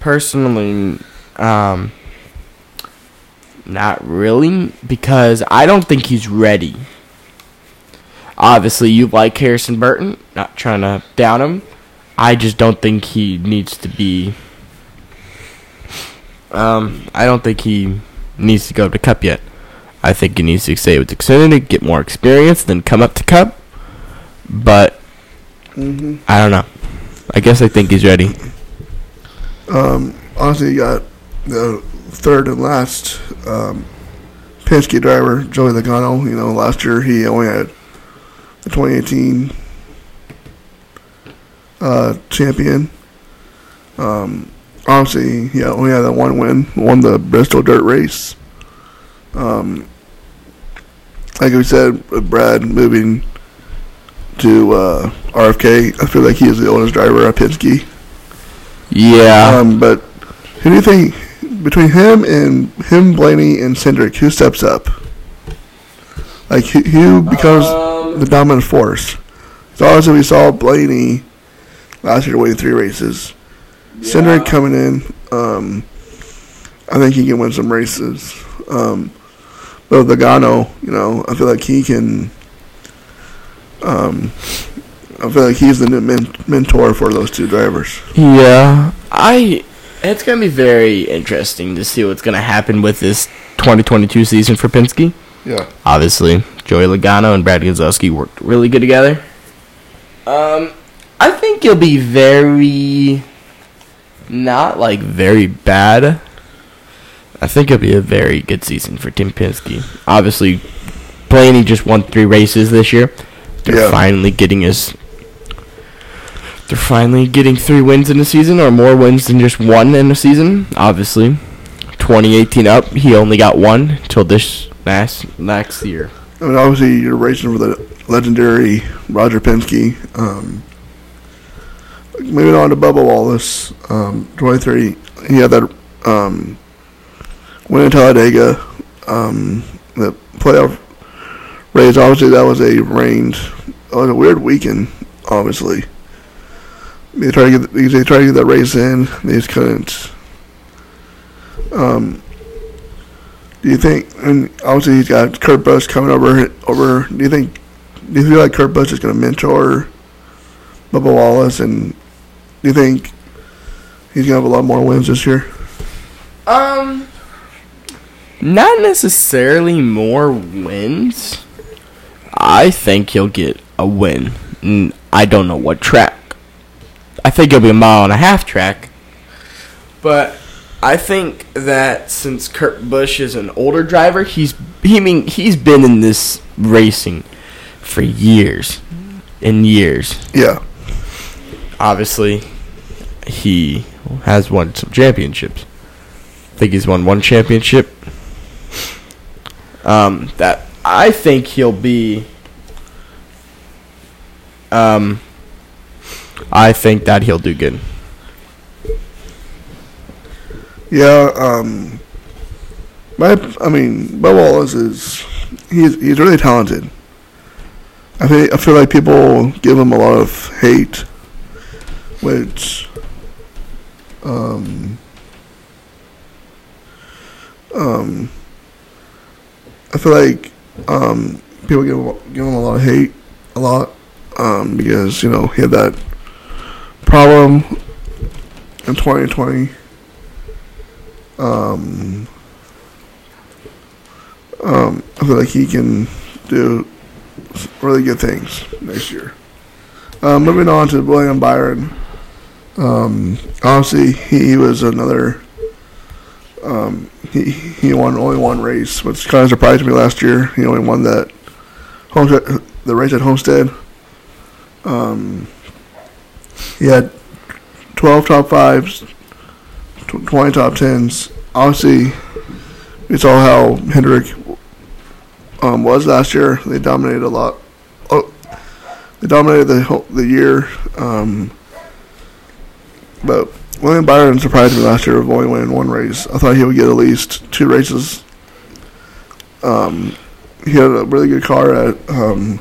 A: Personally, um, not really, because I don't think he's ready. Obviously, you like Harrison Burton, not trying to down him. I just don't think he needs to be. Um, I don't think he needs to go to Cup yet. I think he needs to stay with Xfinity, get more experience, then come up to Cup. But
B: Mm-hmm.
A: I don't know. I guess I think he's ready.
B: Um, honestly, you got the third and last um, Penske driver, Joey Logano. You know, last year he only had the 2018 uh, champion. Um, obviously, yeah, only had that one win, won the Bristol Dirt Race. Um, like we said, with Brad moving to uh, RFK, I feel like he is the oldest driver at Penske.
A: Yeah.
B: Um, but who do you think between him and him, Blaney and Cindric, who steps up? Like who, who becomes
A: Um,
B: the dominant force? So obviously we saw Blaney last year winning three races. Cindric coming in, um, I think he can win some races. Um, but with Logano, you know, I feel like he can. Um, I feel like he's the new men- mentor for those two drivers.
A: Yeah. I. It's gonna be very interesting to see what's gonna happen with this 2022 season for Penske.
B: Yeah.
A: Obviously, Joey Logano and Brad Keselowski worked really good together. Um, I think it'll be very, not like very bad. I think it'll be a very good season for Team Penske. Obviously, Blaney just won three races this year. They're
B: Yeah.
A: finally getting his. They're finally getting three wins in a season, or more wins than just one in a season. Obviously, 2018 up, he only got one till this last next year.
B: I mean, obviously, you're racing for the legendary Roger Penske. Um, moving on to Bubba Wallace, um, 23. He had that um, win in Talladega, um, the playoff race. Obviously, that was a rained, it was a weird weekend. Obviously, they tried to get they tried to get that race in, they just couldn't. Um, do you think? And obviously, he's got Kurt Busch coming over. Over. Do you think? Do you feel like Kurt Busch is going to mentor Bubba Wallace? And do you think he's going to have a lot more wins this year?
A: Um, not necessarily more wins. I think he'll get a win. I don't know what track. I think it'll be a mile and a half track. But I think that since Kurt Busch is an older driver, he's he I mean he's been in this racing for years and years.
B: Yeah.
A: Obviously, he has won some championships. I think he's won one championship. Um, that I think he'll be. Um, I think that he'll do good.
B: Yeah, um, my, I mean, Bubba Wallace is he's he's really talented. I think I feel like people give him a lot of hate, which, um, um, I feel like um people give him, give him a lot of hate, a lot, um because you know he had that problem in 2020 um, um, I feel like he can do really good things next year. Um, moving on to William Byron. Um, obviously, he was another. Um, he he won only one race, which kind of surprised me last year. He only won that Homestead, the race at Homestead. Um, he had twelve top fives, 20 top tens. Obviously, we saw how Hendrick um, was last year. They dominated a lot. Oh, they dominated the the year. Um, but William Byron surprised me last year of only winning one race. I thought he would get at least two races. Um, he had a really good car at. Um,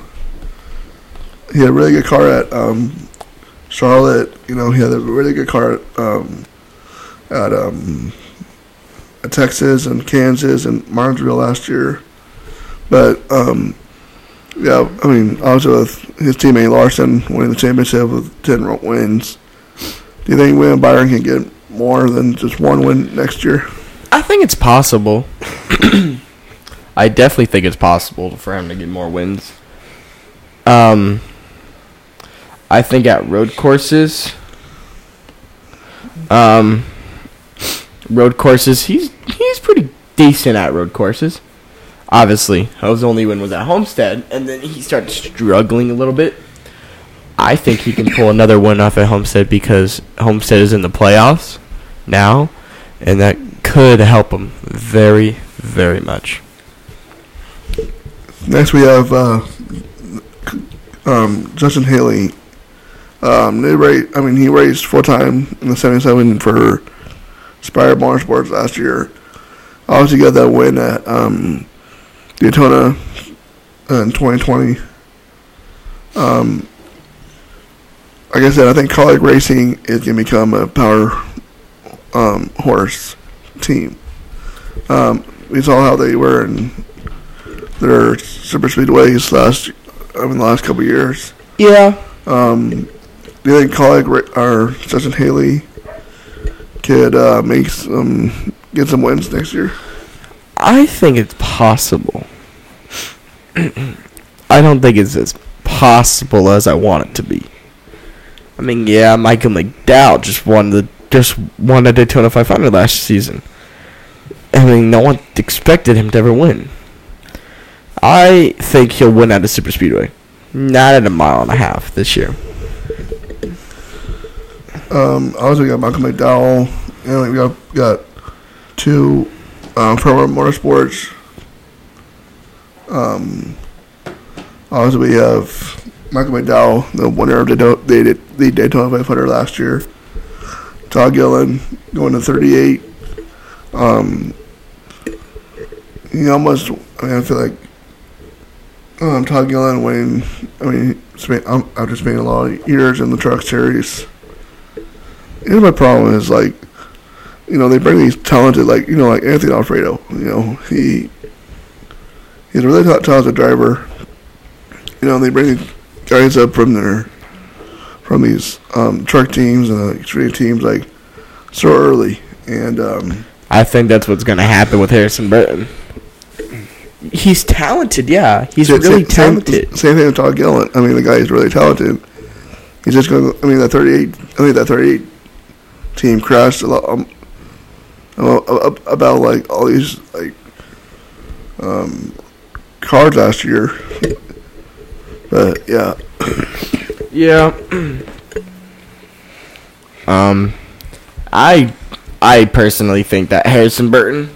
B: he had a really good car at um, Charlotte. You know, he had a really good car at um, at um, at Texas and Kansas and Martinsville last year. But um, yeah, I mean, obviously with his teammate Larson winning the championship with ten wins, do you think William Byron can get more than just one win next year?
A: I think it's possible. I definitely think it's possible for him to get more wins. Um, I think at road courses, um, road courses, he's he's pretty decent at road courses. Obviously, his only win was at Homestead, and then he started struggling a little bit. I think he can pull another win off at Homestead because Homestead is in the playoffs now, and that could help him very, very much.
B: Next, we have uh, um, Justin Haley. Um, they rate. I mean, he raced full time in the '77 for Spire Motorsports last year. Obviously, got that win at um, Daytona in 2020. Um, like I said, I think Kaulig Racing is going to become a power um, horse team. Um, we saw how they were in their super speedways last, I mean, the last couple of years.
A: Yeah,
B: Um, do you think Colleague Ra- or Justin Haley could uh, make some get some wins next year?
A: I think it's possible. I don't think it's as possible as I want it to be. I mean, yeah, Michael McDowell just won the just won the Daytona 500 last season. I mean, no one expected him to ever win. I think he'll win at a super speedway, not at a mile and a half this year.
B: Um, obviously, we got Malcolm McDowell, and we got got two um, Pro Motorsports. Um, obviously, we have Michael McDowell, the winner of the, the, the Daytona 500 last year. Todd Gilliland going to 38. Um, he almost, I mean, I feel like um, Todd Gilliland winning, I mean, spent, um, after spending a lot of years in the truck series. Here's my problem is like, you know, they bring these talented like you know like Anthony Alfredo. You know, he he's a really ta- talented driver. You know, they bring these guys up from their from these um, truck teams and uh, extreme teams like so early, and um,
A: I think that's what's going to happen with Harrison Burton. He's talented, yeah. He's
B: sa-
A: really
B: sa- same,
A: talented.
B: Same thing with Todd Gilliland. I mean, the guy is really talented. He's just going. to I mean, that 38. I mean, that 38 team crashed a lot um, about, about like all these like um, cars last year. But yeah,
A: Yeah. um, I I personally think that Harrison Burton,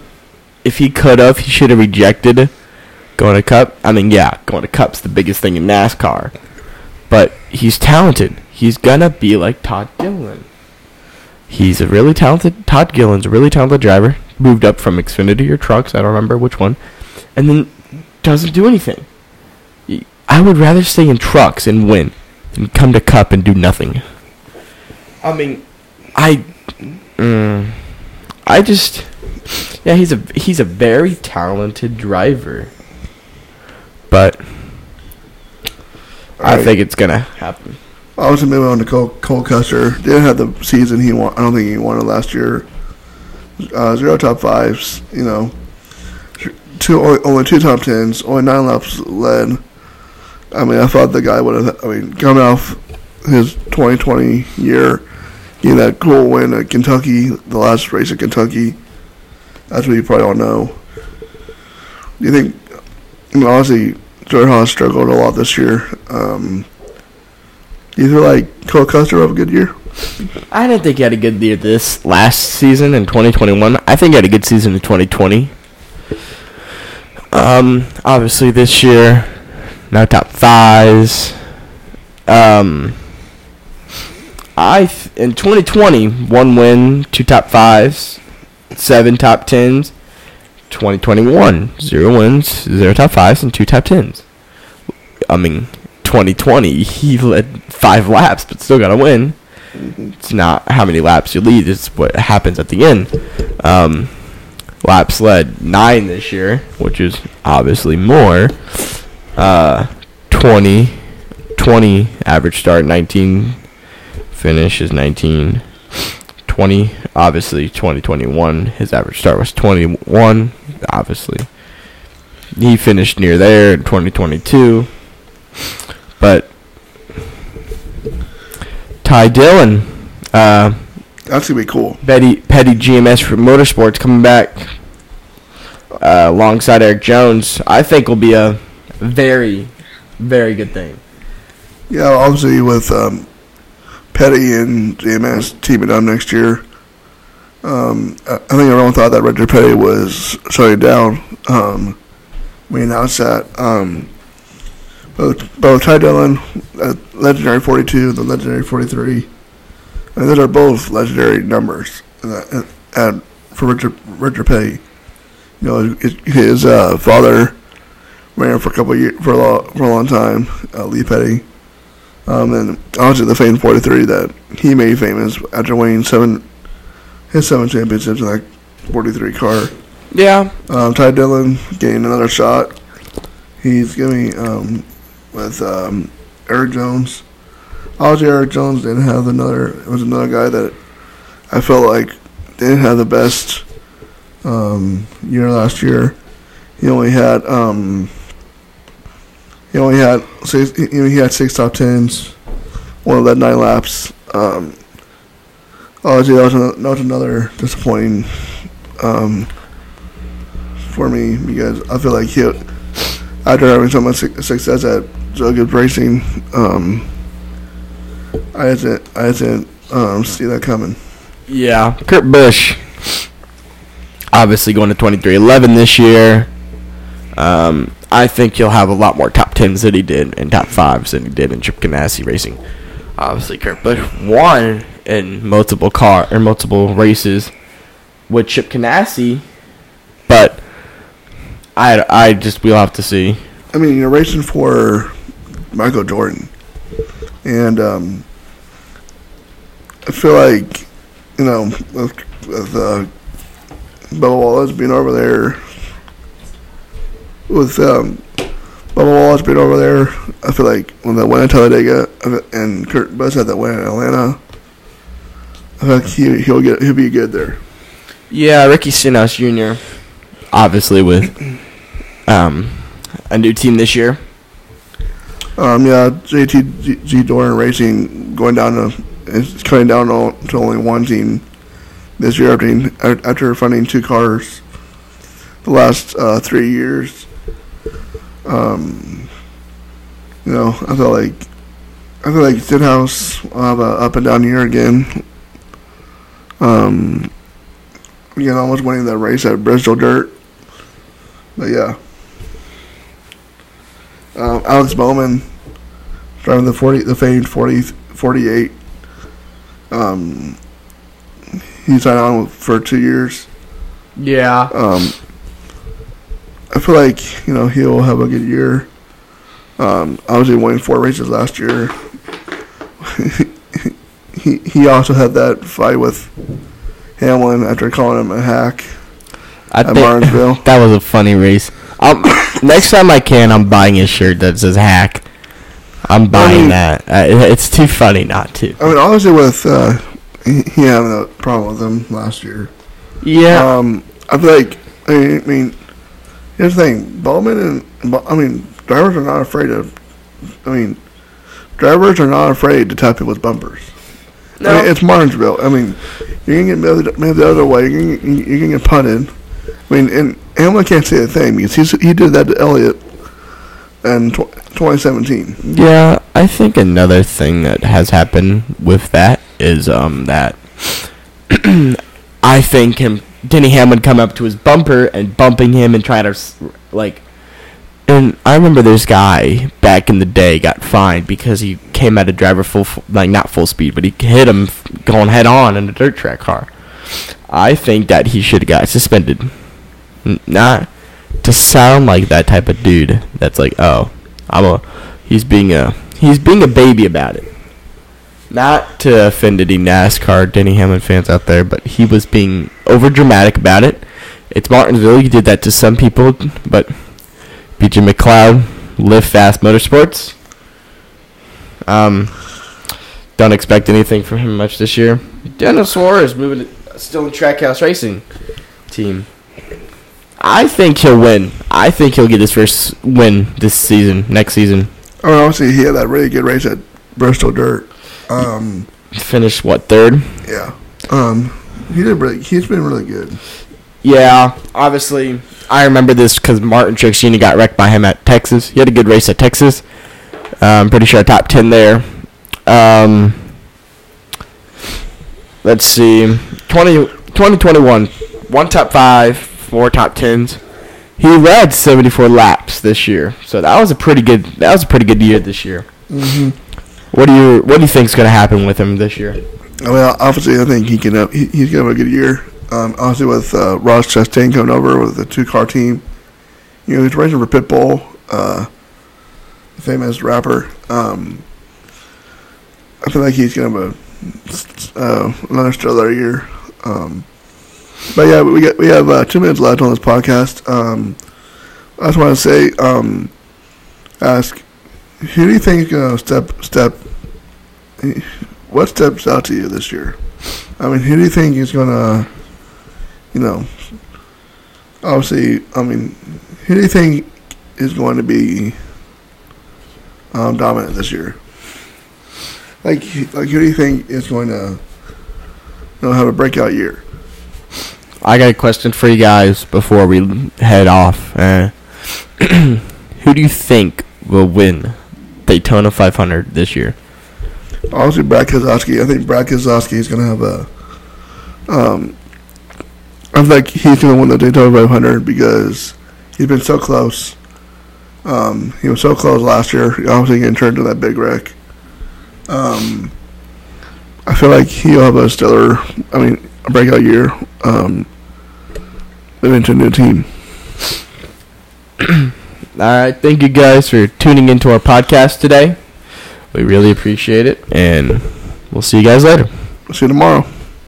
A: if he could have, he should have rejected going to Cup. I mean, yeah, going to Cup's the biggest thing in NASCAR, but he's talented. He's gonna be like Todd Gilliland. He's a really talented. Todd Gilliland's a really talented driver. Moved up from Xfinity or trucks. I don't remember which one, and then doesn't do anything. I would rather stay in trucks and win than come to Cup and do nothing. I mean, I, mm, I just, yeah, he's a he's a very talented driver, but I
B: Alright.
A: think it's gonna happen.
B: I was moving on to Cole, Cole Custer. Didn't have the season he won. I don't think he won it last year. Uh, zero top fives. You know, two only two top tens. Only nine laps led. I mean, I thought the guy would have. I mean, coming off his 2020 year, getting that cool win at Kentucky, the last race at Kentucky. That's what you probably all know. Do you think? I mean, honestly, Haas struggled a lot this year. Um, you feel like Cole Custer have a good year?
A: I didn't think he had a good year this last season in 2021. I think he had a good season in 2020. Um, obviously this year, no top fives. Um, I th- in 2020 one win, two top fives, seven top tens. 2021 zero wins, zero top fives, and two top tens. I mean, 2020 he led five laps, but still got to win it's not how many laps you lead; it's what happens at the end. Um, laps led nine this year, which is obviously more. Uh, 20, 20 average start, 19 finish is 19. 20, obviously 2021, his average start was 21, obviously. He finished near there in 2022. But Ty Dillon, uh,
B: That's gonna be cool.
A: Betty Petty GMS for Motorsports coming back uh, alongside Erik Jones. I think will be a very, very good thing.
B: Yeah, obviously with um, Petty and GMS teaming up next year. Um, I think everyone thought that Richard Petty was shutting down. Um, we announced that. Um, both both Ty Dillon, uh, legendary 42, the legendary 43. I mean, those are both legendary numbers. And, and for Richard Richard Petty, you know, his, his uh, father ran for a couple of years, for a long, for a long time. Uh, Lee Petty. Um, and obviously the Fame 43 that he made famous after winning seven, his seven championships in that 43 car.
A: Yeah,
B: Um, Ty Dillon getting another shot. He's giving um, with um, Erik Jones. Obviously, Erik Jones didn't have another. It was another guy that I felt like didn't have the best um, year last year. He only had um, he only had six. He, he had six top tens. One of that nine laps. Um, obviously, that was, another, that was another disappointing um, for me because I feel like he, after having so much success at Joe Racing, um, I didn't, I didn't um, see that coming.
A: yeah. Kurt Busch, obviously going to twenty three eleven this year. Um, I think he'll have a lot more top tens than he did and top fives than he did in Chip Ganassi racing. Obviously, Kurt Busch won in multiple car or multiple races with Chip Ganassi, but I, I just we'll have to see.
B: I mean, you're racing for Michael Jordan, and um, I feel like you know with, with uh, Bubba Wallace being over there, with um, Bubba Wallace being over there, I feel like when they win at Talladega and Kurt Busch had that win in Atlanta, I feel like he he'll get he'll be good there.
A: Yeah, Ricky Stenhouse Jr. Obviously with um, a new team this year.
B: Um, yeah, JTG Daugherty Racing going down to it's cutting down to, to only one team this year after after funding two cars the last uh, three years. Um, you know, I feel like I feel like Stenhouse will have a up and down year again. Um, again, almost winning that race at Bristol Dirt, but yeah. Um, Alex Bowman driving the forty, the famed 40, 48. Um, he signed on for two years.
A: Yeah.
B: Um, I feel like you know he'll have a good year. Um, obviously, winning four races last year. he he also had that fight with Hamlin after calling him a hack
A: I
B: at Martinsville.
A: that was a funny race. Um, next time I can, I'm buying a shirt that says hack. I'm buying
B: mean-
A: that. Uh, it's too funny not to.
B: I mean, obviously, with uh, he, he had a problem with him last year.
A: Yeah.
B: Um, I feel like I I mean, here's the thing: Bowman and I mean, drivers are not afraid of. I mean, drivers are not afraid to tap people's bumpers. I mean, it's Martinsville. I mean, you're gonna get moved, moved the other way. You're gonna, you're gonna get punted. I mean, and Hamlin can't say a thing because he's, he did that to Elliott in tw- 2017.
A: Yeah, I think another thing that has happened with that is um that I think him Denny Hamlin come up to his bumper and bumping him and trying to like and I remember this guy back in the day got fined because he came at a driver full like not full speed but he hit him going head on in a dirt track car. I think that he should have got suspended. Not to sound like that type of dude that's like, oh, I'm a he's being a he's being a baby about it. Not to offend any NASCAR Denny Hamlin fans out there, but he was being over dramatic about it. It's Martinsville. You did that to some people, but BJ McLeod, Live Fast Motorsports. Um, don't expect anything from him much this year. Daniel Suarez moving to, still in Trackhouse Racing team. I think he'll win. I think he'll get his first win this season, next season.
B: Oh, obviously, he had that really good race at Bristol Dirt. Um,
A: Finish what third?
B: yeah. Um, he did really. He's been really good.
A: Yeah, obviously, I remember this because Martin Jr. got wrecked by him at Texas. He had a good race at Texas. I'm pretty sure top ten there. Um, let's see, 20, 2021, one top five, four top tens. He led 74 laps this year, so that was a pretty good. That was a pretty good year this year.
B: Mm-hmm.
A: What do you What do you think's going to happen with him this year?
B: Mean, obviously, I think he can. Have, he, he's gonna have a good year. Um, obviously, with uh, Ross Chastain coming over with the two-car team, you know, he's racing for Pitbull, uh, famous rapper. Um, I feel like he's gonna have a uh, another stellar year. Um, but yeah, we got we have uh, two minutes left on this podcast. Um, I just want to say, um, ask, who do you think gonna step step? What steps out to you this year? I mean, who do you think is gonna, you know, obviously, I mean, who do you think is going to be um, dominant this year? Like, like who do you think is going to, you know, have a breakout year?
A: I got a question for you guys before we head off. Uh, who do you think will win Daytona 500 this year?
B: Obviously, Brad Keselowski. I think Brad Keselowski is going to have a. Um, I think he's going to win the Daytona 500 because he's been so close. Um, he was so close last year. He obviously getting turned to that big wreck. Um, I feel like he'll have a stellar. I mean, a breakout year. Um, moving to a new team.
A: All right, thank you guys for tuning into our podcast today. We really appreciate it, and we'll see you guys later.
B: See you tomorrow.